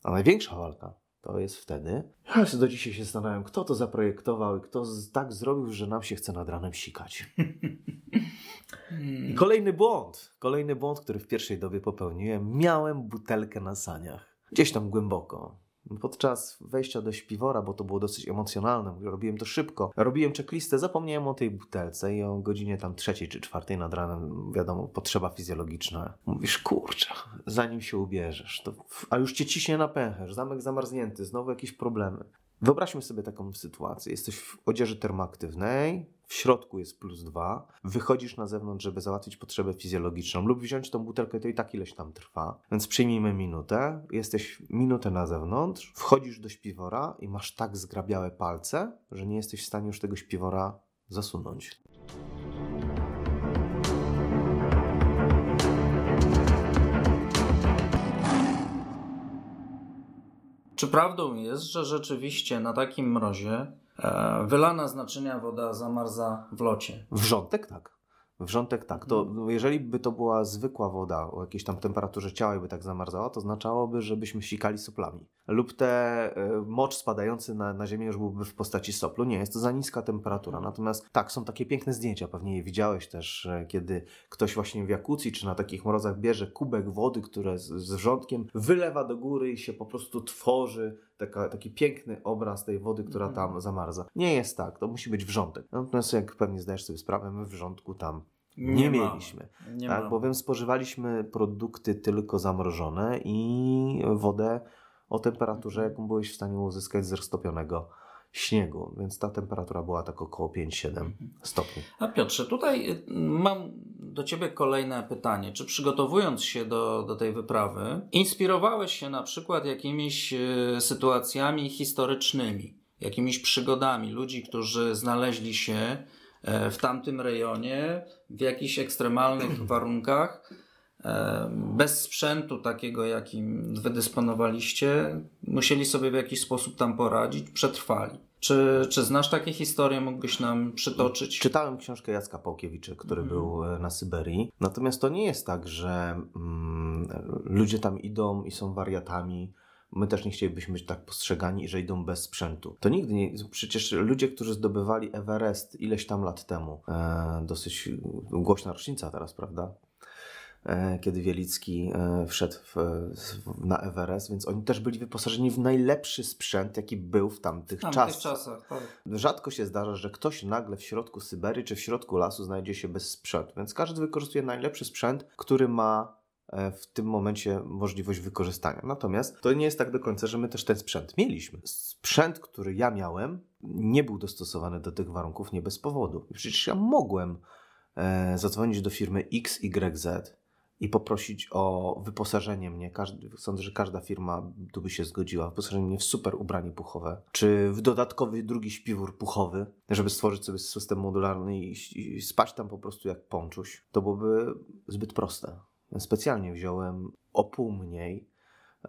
A największa walka to jest wtedy, ja do dzisiaj się zastanawiam, kto to zaprojektował i kto tak zrobił, że nam się chce nad ranem sikać. I kolejny błąd, kolejny błąd, który w pierwszej dobie popełniłem, miałem butelkę na saniach. Gdzieś tam głęboko, Podczas wejścia do śpiwora, bo to było dosyć emocjonalne, robiłem to szybko, robiłem checklistę, zapomniałem o tej butelce i o godzinie tam trzeciej czy czwartej nad ranem, wiadomo, potrzeba fizjologiczna. Mówisz, kurczę, zanim się ubierzesz, to, a już cię ciśnie na pęcherz, zamek zamarznięty, znowu jakieś problemy. Wyobraźmy sobie taką sytuację. Jesteś w odzieży termoaktywnej, w środku jest plus dwa, wychodzisz na zewnątrz, żeby załatwić potrzebę fizjologiczną lub wziąć tą butelkę, to i tak ileś tam trwa. Więc przyjmijmy minutę, jesteś minutę na zewnątrz, wchodzisz do śpiwora i masz tak zgrabiałe palce, że nie jesteś w stanie już tego śpiwora zasunąć. Czy prawdą jest, że rzeczywiście na takim mrozie e, wylana z naczynia woda zamarza w locie? Wrzątek tak. Wrzątek tak. To mhm. jeżeli by to była zwykła woda o jakiejś tam temperaturze ciała i by tak zamarzała, to oznaczałoby, żebyśmy sikali soplami. Lub te e, mocz spadający na, na ziemię już byłby w postaci soplu. Nie, jest to za niska temperatura. Natomiast tak, są takie piękne zdjęcia, pewnie je widziałeś też, kiedy ktoś właśnie w Jakucji czy na takich mrozach bierze kubek wody, które z, z wrzątkiem wylewa do góry i się po prostu tworzy taka, taki piękny obraz tej wody, która mhm. tam zamarza. Nie jest tak, to musi być wrzątek. Natomiast jak pewnie zdajesz sobie sprawę, my wrzątku tam nie, nie mieliśmy. Nie tak, bowiem spożywaliśmy produkty tylko zamrożone i wodę o temperaturze, jaką byłeś w stanie uzyskać z roztopionego śniegu, więc ta temperatura była tak około 5-7 mhm. stopni. A Piotrze, tutaj y, mam do Ciebie kolejne pytanie. Czy przygotowując się do, do tej wyprawy, inspirowałeś się na przykład jakimiś y, sytuacjami historycznymi, jakimiś przygodami ludzi, którzy znaleźli się e, w tamtym rejonie, w jakichś ekstremalnych warunkach, bez sprzętu takiego, jakim wydysponowaliście, musieli sobie w jakiś sposób tam poradzić, przetrwali. Czy, czy znasz takie historie, mógłbyś nam przytoczyć? Czytałem książkę Jacka Pałkiewicza, który mm. był e, na Syberii. Natomiast to nie jest tak, że mm, ludzie tam idą i są wariatami, My też nie chcielibyśmy być tak postrzegani, że idą bez sprzętu. To nigdy nie. Przecież ludzie, którzy zdobywali Everest ileś tam lat temu, e, dosyć głośna rocznica teraz, prawda? E, kiedy Wielicki e, wszedł w, na Everest, więc oni też byli wyposażeni w najlepszy sprzęt, jaki był w tamtych, tamtych czasach. czasach. Tak. Rzadko się zdarza, że ktoś nagle w środku Syberii czy w środku lasu znajdzie się bez sprzętu, więc każdy wykorzystuje najlepszy sprzęt, który ma e, w tym momencie możliwość wykorzystania. Natomiast to nie jest tak do końca, że my też ten sprzęt mieliśmy. Sprzęt, który ja miałem, nie był dostosowany do tych warunków nie bez powodu. Przecież ja mogłem e, zadzwonić do firmy XYZ i poprosić o wyposażenie mnie. Każdy, sądzę, że każda firma tu by się zgodziła. Wyposażenie mnie w super ubranie puchowe, czy w dodatkowy drugi śpiwór puchowy, żeby stworzyć sobie system modularny i, i spać tam po prostu jak ponczuś. To byłoby zbyt proste. Specjalnie wziąłem o pół mniej.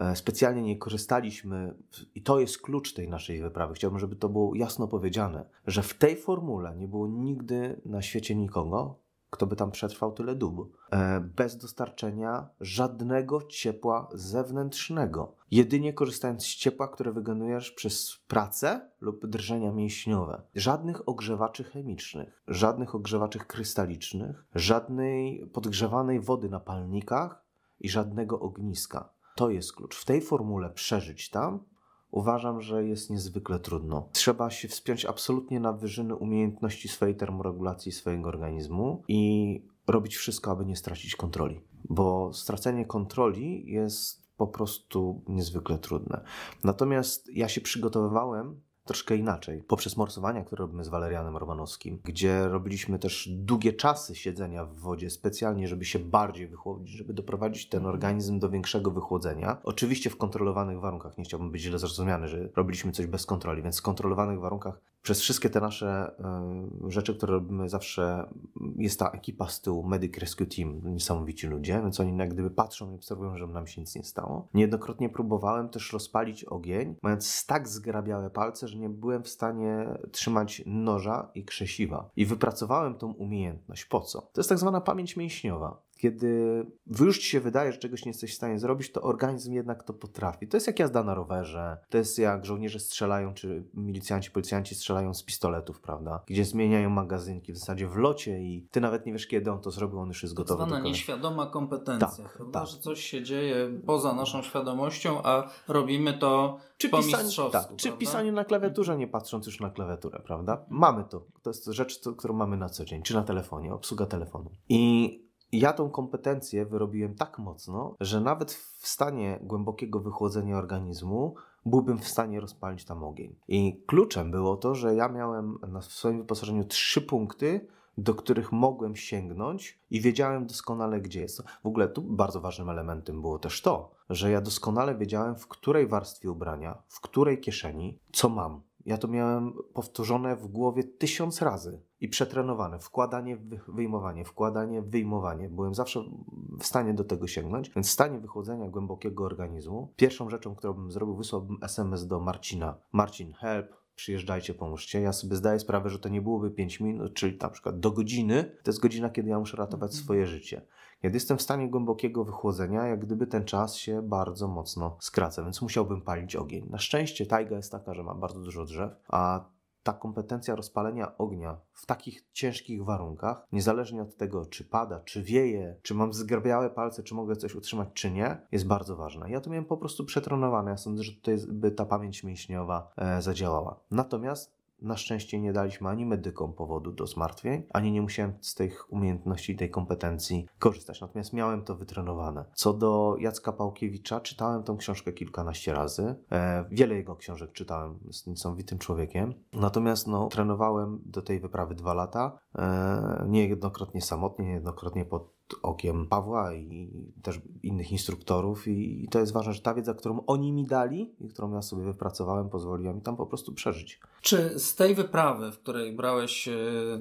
E, specjalnie nie korzystaliśmy, i to jest klucz tej naszej wyprawy. Chciałbym, żeby to było jasno powiedziane, że w tej formule nie było nigdy na świecie nikogo, kto by tam przetrwał tyle dób, e, bez dostarczenia żadnego ciepła zewnętrznego. Jedynie korzystając z ciepła, które wygenerujesz przez pracę lub drżenia mięśniowe. Żadnych ogrzewaczy chemicznych, żadnych ogrzewaczy krystalicznych, żadnej podgrzewanej wody na palnikach i żadnego ogniska. To jest klucz. W tej formule przeżyć tam uważam, że jest niezwykle trudno. Trzeba się wspiąć absolutnie na wyżyny umiejętności swojej termoregulacji swojego organizmu i robić wszystko, aby nie stracić kontroli. Bo stracenie kontroli jest po prostu niezwykle trudne. Natomiast ja się przygotowywałem troszkę inaczej. Poprzez morsowania, które robimy z Walerianem Romanowskim, gdzie robiliśmy też długie czasy siedzenia w wodzie specjalnie, żeby się bardziej wychłodzić, żeby doprowadzić ten organizm do większego wychłodzenia. Oczywiście w kontrolowanych warunkach, nie chciałbym być źle zrozumiany, że robiliśmy coś bez kontroli, więc w kontrolowanych warunkach przez wszystkie te nasze y, rzeczy, które robimy zawsze jest ta ekipa z tyłu, Medic Rescue Team, niesamowici ludzie, więc oni jak gdyby patrzą i obserwują, żeby nam się nic nie stało. Niejednokrotnie próbowałem też rozpalić ogień, mając tak zgrabiałe palce, że nie byłem w stanie trzymać noża i krzesiwa. I wypracowałem tą umiejętność. Po co? To jest tak zwana pamięć mięśniowa kiedy już ci się wydaje, że czegoś nie jesteś w stanie zrobić, to organizm jednak to potrafi. To jest jak jazda na rowerze, to jest jak żołnierze strzelają, czy milicjanci, policjanci strzelają z pistoletów, prawda? Gdzie zmieniają magazynki w zasadzie w locie i ty nawet nie wiesz, kiedy on to zrobił, on już jest gotowy. Tak zwana nieświadoma kompetencja. Tak, Chyba, tak. że coś się dzieje poza naszą świadomością, a robimy to czy po pisanie, tak, Czy pisanie na klawiaturze, nie patrząc już na klawiaturę, prawda? Mamy to. To jest rzecz, którą mamy na co dzień, czy na telefonie, obsługa telefonu. I ja tą kompetencję wyrobiłem tak mocno, że nawet w stanie głębokiego wychłodzenia organizmu byłbym w stanie rozpalić tam ogień. I kluczem było to, że ja miałem na swoim wyposażeniu trzy punkty, do których mogłem sięgnąć i wiedziałem doskonale, gdzie jest. W ogóle tu bardzo ważnym elementem było też to, że ja doskonale wiedziałem, w której warstwie ubrania, w której kieszeni, co mam. Ja to miałem powtórzone w głowie tysiąc razy i przetrenowane. Wkładanie, wyjmowanie, wkładanie, wyjmowanie. Byłem zawsze w stanie do tego sięgnąć, więc w stanie wychłodzenia głębokiego organizmu, pierwszą rzeczą, którą bym zrobił, wysłałbym SMS do Marcina. Marcin, help, przyjeżdżajcie, pomóżcie. Ja sobie zdaję sprawę, że to nie byłoby 5 minut, czyli na przykład do godziny. To jest godzina, kiedy ja muszę ratować mhm. swoje życie. Kiedy jestem w stanie głębokiego wychłodzenia, jak gdyby ten czas się bardzo mocno skraca, więc musiałbym palić ogień. Na szczęście tajga jest taka, że ma bardzo dużo drzew, a ta kompetencja rozpalenia ognia w takich ciężkich warunkach, niezależnie od tego, czy pada, czy wieje, czy mam zgrabiałe palce, czy mogę coś utrzymać, czy nie, jest bardzo ważna. Ja to miałem po prostu przetrenowane. Ja sądzę, że tutaj by ta pamięć mięśniowa e, zadziałała. Natomiast na szczęście nie daliśmy ani medykom powodu do zmartwień, ani nie musiałem z tych umiejętności, tej kompetencji korzystać. Natomiast miałem to wytrenowane. Co do Jacka Pałkiewicza, czytałem tą książkę kilkanaście razy. E, wiele jego książek czytałem, jest niesamowitym człowiekiem. Natomiast no, trenowałem do tej wyprawy dwa lata. E, niejednokrotnie samotnie, niejednokrotnie pod okiem Pawła i też innych instruktorów. I, to jest ważne, że ta wiedza, którą oni mi dali i którą ja sobie wypracowałem, pozwoliła mi tam po prostu przeżyć. Czy z tej wyprawy, w której brałeś e,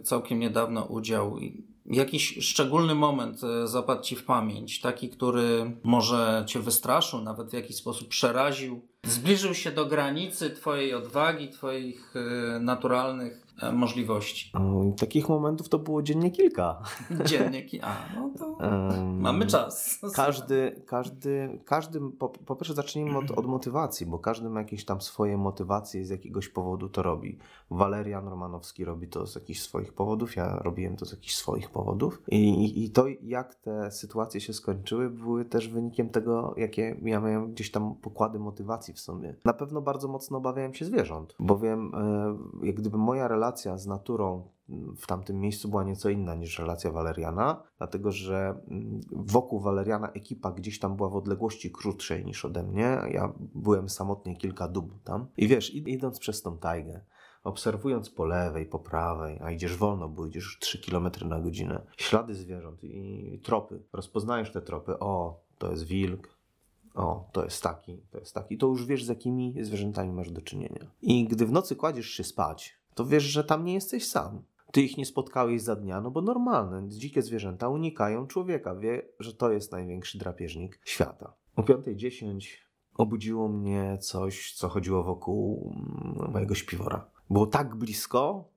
całkiem niedawno udział, jakiś szczególny moment e, zapadł Ci w pamięć, taki, który może Cię wystraszył, nawet w jakiś sposób przeraził, zbliżył się do granicy Twojej odwagi, Twoich e, naturalnych możliwości? Um, takich momentów to było dziennie kilka. Dziennie kilka. A, no to um, mamy czas. Każdy, każdy, każdy po, po pierwsze zacznijmy od, od, motywacji, bo każdy ma jakieś tam swoje motywacje i z jakiegoś powodu to robi. Walerian Romanowski robi to z jakichś swoich powodów, ja robiłem to z jakichś swoich powodów. I, i, i to, jak te sytuacje się skończyły, były też wynikiem tego, jakie ja miałem gdzieś tam pokłady motywacji w sobie. Na pewno bardzo mocno obawiałem się zwierząt, bowiem e, jak gdyby moja relacja z naturą w tamtym miejscu była nieco inna niż relacja Waleriana, dlatego że mm, wokół Waleriana ekipa gdzieś tam była w odległości krótszej niż ode mnie. Ja byłem samotnie kilka dób tam. I wiesz, idąc przez tą tajgę, obserwując po lewej, po prawej, a idziesz wolno, bo idziesz 3 km na godzinę, ślady zwierząt i tropy. Rozpoznajesz te tropy. O, to jest wilk, o, to jest taki, to jest taki, to już wiesz, z jakimi zwierzętami masz do czynienia. I gdy w nocy kładziesz się spać, to wiesz, że tam nie jesteś sam. Ty ich nie spotkałeś za dnia, no bo normalne, dzikie zwierzęta unikają człowieka. Wie, że to jest największy drapieżnik świata. O 5.10 obudziło mnie coś, co chodziło wokół mm, mojego śpiwora. Było tak blisko,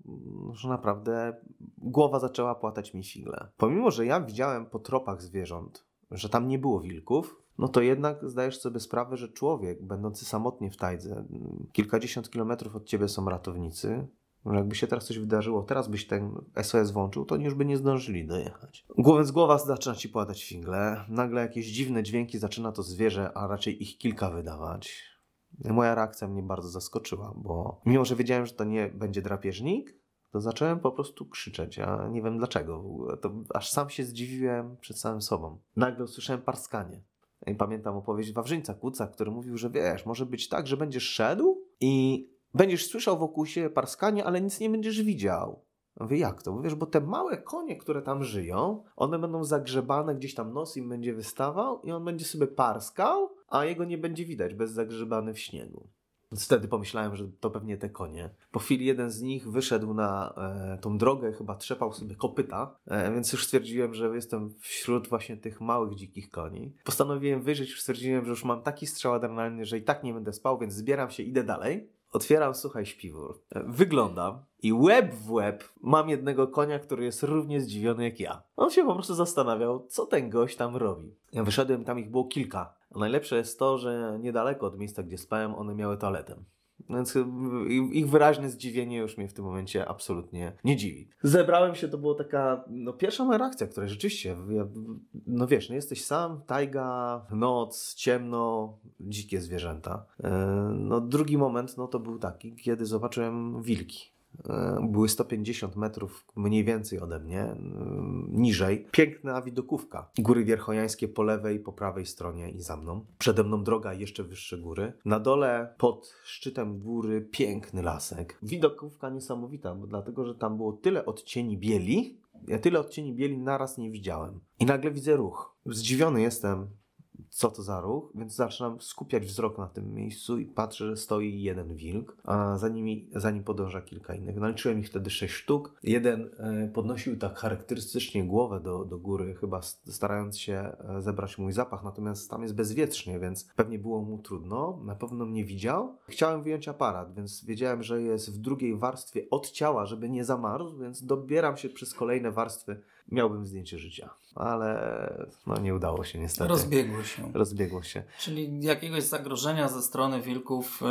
że naprawdę głowa zaczęła płatać mi figle. Pomimo, że ja widziałem po tropach zwierząt, że tam nie było wilków, no to jednak zdajesz sobie sprawę, że człowiek, będący samotnie w tajdze, kilkadziesiąt kilometrów od ciebie są ratownicy, że jakby się teraz coś wydarzyło, teraz byś ten SOS włączył, to oni już by nie zdążyli dojechać. Z głowa zaczyna ci płatać figle, nagle jakieś dziwne dźwięki zaczyna to zwierzę, a raczej ich kilka wydawać. Moja reakcja mnie bardzo zaskoczyła, bo mimo, że wiedziałem, że to nie będzie drapieżnik, to zacząłem po prostu krzyczeć, a nie wiem dlaczego. To aż sam się zdziwiłem przed samym sobą. Nagle usłyszałem parskanie. I pamiętam opowieść Wawrzyńca Kuca, który mówił, że wiesz, może być tak, że będziesz szedł i będziesz słyszał wokół siebie parskanie, ale nic nie będziesz widział. Mówię, jak to? Wiesz, bo te małe konie, które tam żyją, one będą zagrzebane, gdzieś tam nos im będzie wystawał i on będzie sobie parskał, a jego nie będzie widać, bez zagrzebany w śniegu. Więc wtedy pomyślałem, że to pewnie te konie. Po chwili jeden z nich wyszedł na e, tą drogę, chyba trzepał sobie kopyta, e, więc już stwierdziłem, że jestem wśród właśnie tych małych dzikich koni. Postanowiłem wyżyć, już stwierdziłem, że już mam taki strzał adrenaliny, że i tak nie będę spał, więc zbieram się, idę dalej. Otwieram, słuchaj, śpiwór. Wyglądam i łeb w łeb mam jednego konia, który jest równie zdziwiony jak ja. On się po prostu zastanawiał, co ten gość tam robi. Ja wyszedłem, tam ich było kilka. Najlepsze jest to, że niedaleko od miejsca, gdzie spałem, one miały toaletę. Więc ich wyraźne zdziwienie już mnie w tym momencie absolutnie nie dziwi. Zebrałem się, to była taka no, pierwsza moja reakcja, która rzeczywiście, no wiesz, no jesteś sam, tajga, noc, ciemno, dzikie zwierzęta. E, no drugi moment, no to był taki, kiedy zobaczyłem wilki. E, były 150 metrów mniej więcej ode mnie, e, niżej. Piękna widokówka. Góry Wierchojańskie po lewej, po prawej stronie i za mną. Przede mną droga jeszcze wyższe góry. Na dole, pod szczytem góry, piękny lasek. Widokówka niesamowita, bo dlatego, że tam było tyle odcieni bieli, ja tyle odcieni bieli naraz nie widziałem. I nagle widzę ruch. Zdziwiony jestem, co to za ruch, więc zaczynam skupiać wzrok na tym miejscu i patrzę, że stoi jeden wilk, a za, nimi, za nim podąża kilka innych. Naliczyłem ich wtedy sześć sztuk. Jeden e, podnosił tak charakterystycznie głowę do, do góry, chyba starając się e, zebrać mój zapach, natomiast tam jest bezwietrznie, więc pewnie było mu trudno. Na pewno mnie widział. Chciałem wyjąć aparat, więc wiedziałem, że jest w drugiej warstwie od ciała, żeby nie zamarzł, więc dobieram się przez kolejne warstwy miałbym zdjęcie życia, ale no, nie udało się niestety. Rozbiegło się. Rozbiegło się. Czyli jakiegoś zagrożenia ze strony wilków y,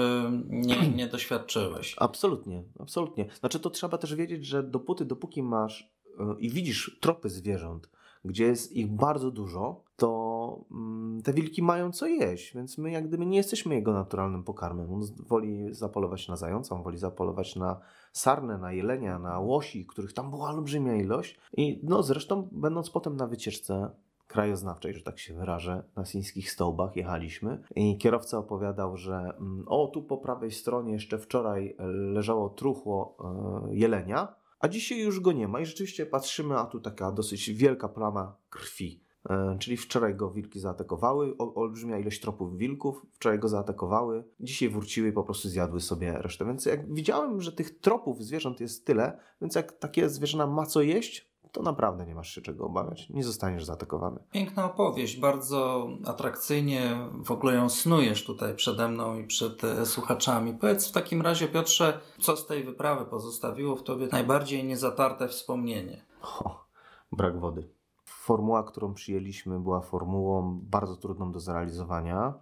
nie, nie doświadczyłeś? Absolutnie, absolutnie. Znaczy to trzeba też wiedzieć, że dopóty, dopóki masz y, i widzisz tropy zwierząt, gdzie jest ich bardzo dużo, to mm, te wilki mają co jeść, więc my jak gdyby nie jesteśmy jego naturalnym pokarmem. On woli zapolować na zająca, on woli zapolować na sarnę, na jelenia, na łosi, których tam była olbrzymia ilość. I no zresztą będąc potem na wycieczce krajoznawczej, że tak się wyrażę, na sińskich stołbach jechaliśmy i kierowca opowiadał, że mm, o, tu po prawej stronie jeszcze wczoraj leżało truchło e, jelenia, a dzisiaj już go nie ma i rzeczywiście patrzymy, a tu taka dosyć wielka plama krwi. E, czyli wczoraj go wilki zaatakowały, olbrzymia ilość tropów wilków, wczoraj go zaatakowały, dzisiaj wróciły i po prostu zjadły sobie resztę. Więc jak widziałem, że tych tropów zwierząt jest tyle, więc jak takie zwierzęta ma co jeść, to naprawdę nie masz się czego obawiać. Nie zostaniesz zaatakowany. Piękna opowieść, bardzo atrakcyjnie w ogóle ją snujesz tutaj przede mną i przed e, słuchaczami. Powiedz w takim razie, Piotrze, co z tej wyprawy pozostawiło w tobie najbardziej niezatarte wspomnienie? O, brak wody. Formuła, którą przyjęliśmy, była formułą bardzo trudną do zrealizowania.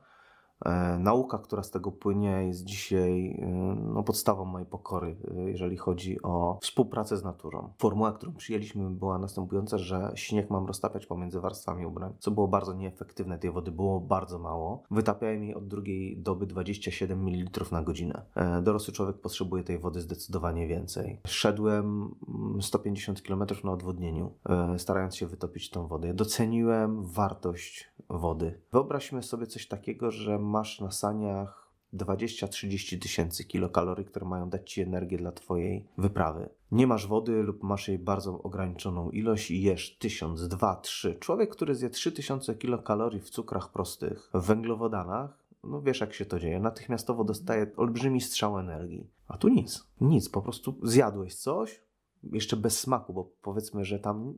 E, nauka, która z tego płynie, jest dzisiaj e, no, podstawą mojej pokory, e, jeżeli chodzi o współpracę z naturą. Formuła, którą przyjęliśmy, była następująca, że śnieg mam roztapiać pomiędzy warstwami ubrań, co było bardzo nieefektywne. Tej wody było bardzo mało. Wytapiałem jej od drugiej doby 27 ml na godzinę. Dorosły człowiek potrzebuje tej wody zdecydowanie więcej. Szedłem 150 km na odwodnieniu, starając się wytopić tą wodę. Doceniłem wartość wody. Wyobraźmy sobie coś takiego, że masz na saniach 20-30 tysięcy kilokalorii, które mają dać Ci energię dla Twojej wyprawy. Nie masz wody lub masz jej bardzo ograniczoną ilość i jesz 1000, 2, 3. Człowiek, który zje 3000 kilokalorii w cukrach prostych, w węglowodanach, no wiesz jak się to dzieje, natychmiastowo dostaje olbrzymi strzał energii. A tu nic, nic, po prostu zjadłeś coś, jeszcze bez smaku, bo powiedzmy, że tam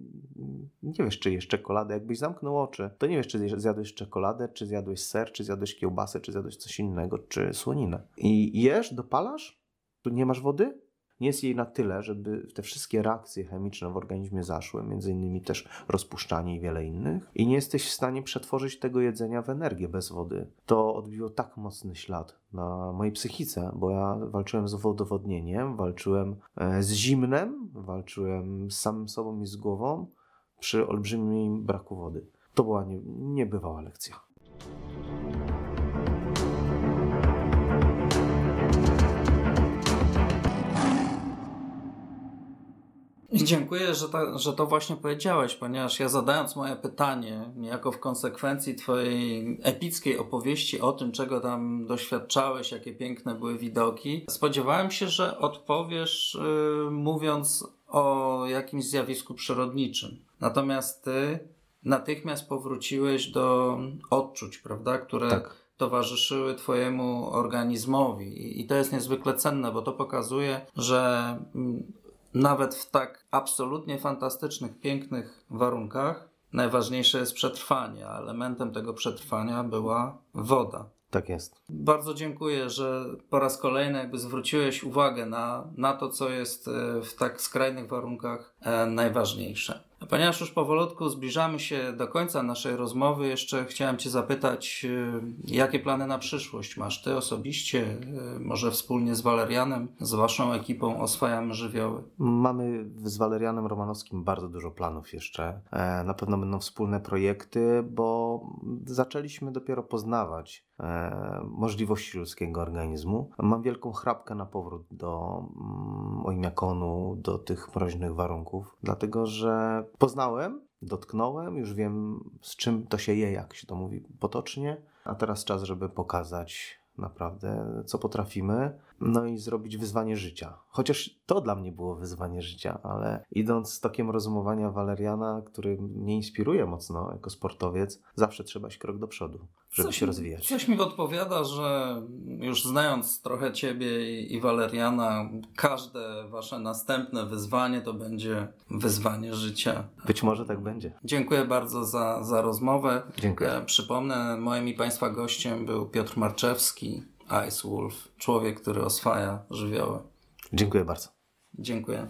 nie wiesz, czy jesz czekoladę. Jakbyś zamknął oczy, to nie wiesz, czy zjadłeś czekoladę, czy zjadłeś ser, czy zjadłeś kiełbasę, czy zjadłeś coś innego, czy słoninę. I jesz, dopalasz, tu nie masz wody, jest jej na tyle, żeby te wszystkie reakcje chemiczne w organizmie zaszły, między innymi też rozpuszczanie i wiele innych, i nie jesteś w stanie przetworzyć tego jedzenia w energię bez wody. To odbiło tak mocny ślad na mojej psychice, bo ja walczyłem z wodowodnieniem, walczyłem e, z zimnem, walczyłem z samym sobą i z głową przy olbrzymim braku wody. To była nie, niebywała lekcja. Dziękuję, że, to, że to właśnie powiedziałeś, ponieważ ja zadając moje pytanie, niejako w konsekwencji Twojej epickiej opowieści o tym, czego tam doświadczałeś, jakie piękne były widoki, spodziewałem się, że odpowiesz yy, mówiąc o jakimś zjawisku przyrodniczym. Natomiast Ty natychmiast powróciłeś do odczuć, prawda, które. Tak towarzyszyły Twojemu organizmowi. I to jest niezwykle cenne, bo to pokazuje, że mm, nawet w tak absolutnie fantastycznych, pięknych warunkach, najważniejsze jest przetrwanie, a elementem tego przetrwania była woda. Tak jest. Bardzo dziękuję, że po raz kolejny jakby zwróciłeś uwagę na, na to, co jest e, w tak skrajnych warunkach najważniejsze. Ponieważ już powolutku zbliżamy się do końca naszej rozmowy, jeszcze chciałem Cię zapytać, y, jakie plany na przyszłość masz Ty osobiście, y, może wspólnie z Walerianem, z Waszą ekipą oswajamy żywioły? Mamy z Walerianem Romanowskim bardzo dużo planów jeszcze. E, na pewno będą wspólne projekty, bo zaczęliśmy dopiero poznawać e, możliwości ludzkiego organizmu. Mam wielką chrapkę na powrót do mm, Oimiakonu, do tych mroźnych warunków, dlatego że poznałem, dotknąłem, już wiem z czym to się je, jak się to mówi potocznie, a teraz czas, żeby pokazać naprawdę, co potrafimy, no i zrobić wyzwanie życia. Chociaż to dla mnie było wyzwanie życia, ale idąc z tokiem rozumowania Waleriana, który mnie inspiruje mocno jako sportowiec, zawsze trzeba iść krok do przodu, żeby coś, się rozwijać. Coś mi podpowiada, że już znając trochę Ciebie i, i Waleriana, każde Wasze następne wyzwanie to będzie wyzwanie życia. Być może tak będzie. Dziękuję bardzo za, za rozmowę. Dziękuję. E, przypomnę, moim i Państwa gościem był Piotr Marczewski, Ice Wolf, człowiek, który oswaja żywioły. Dziękuję bardzo. Dziękuję.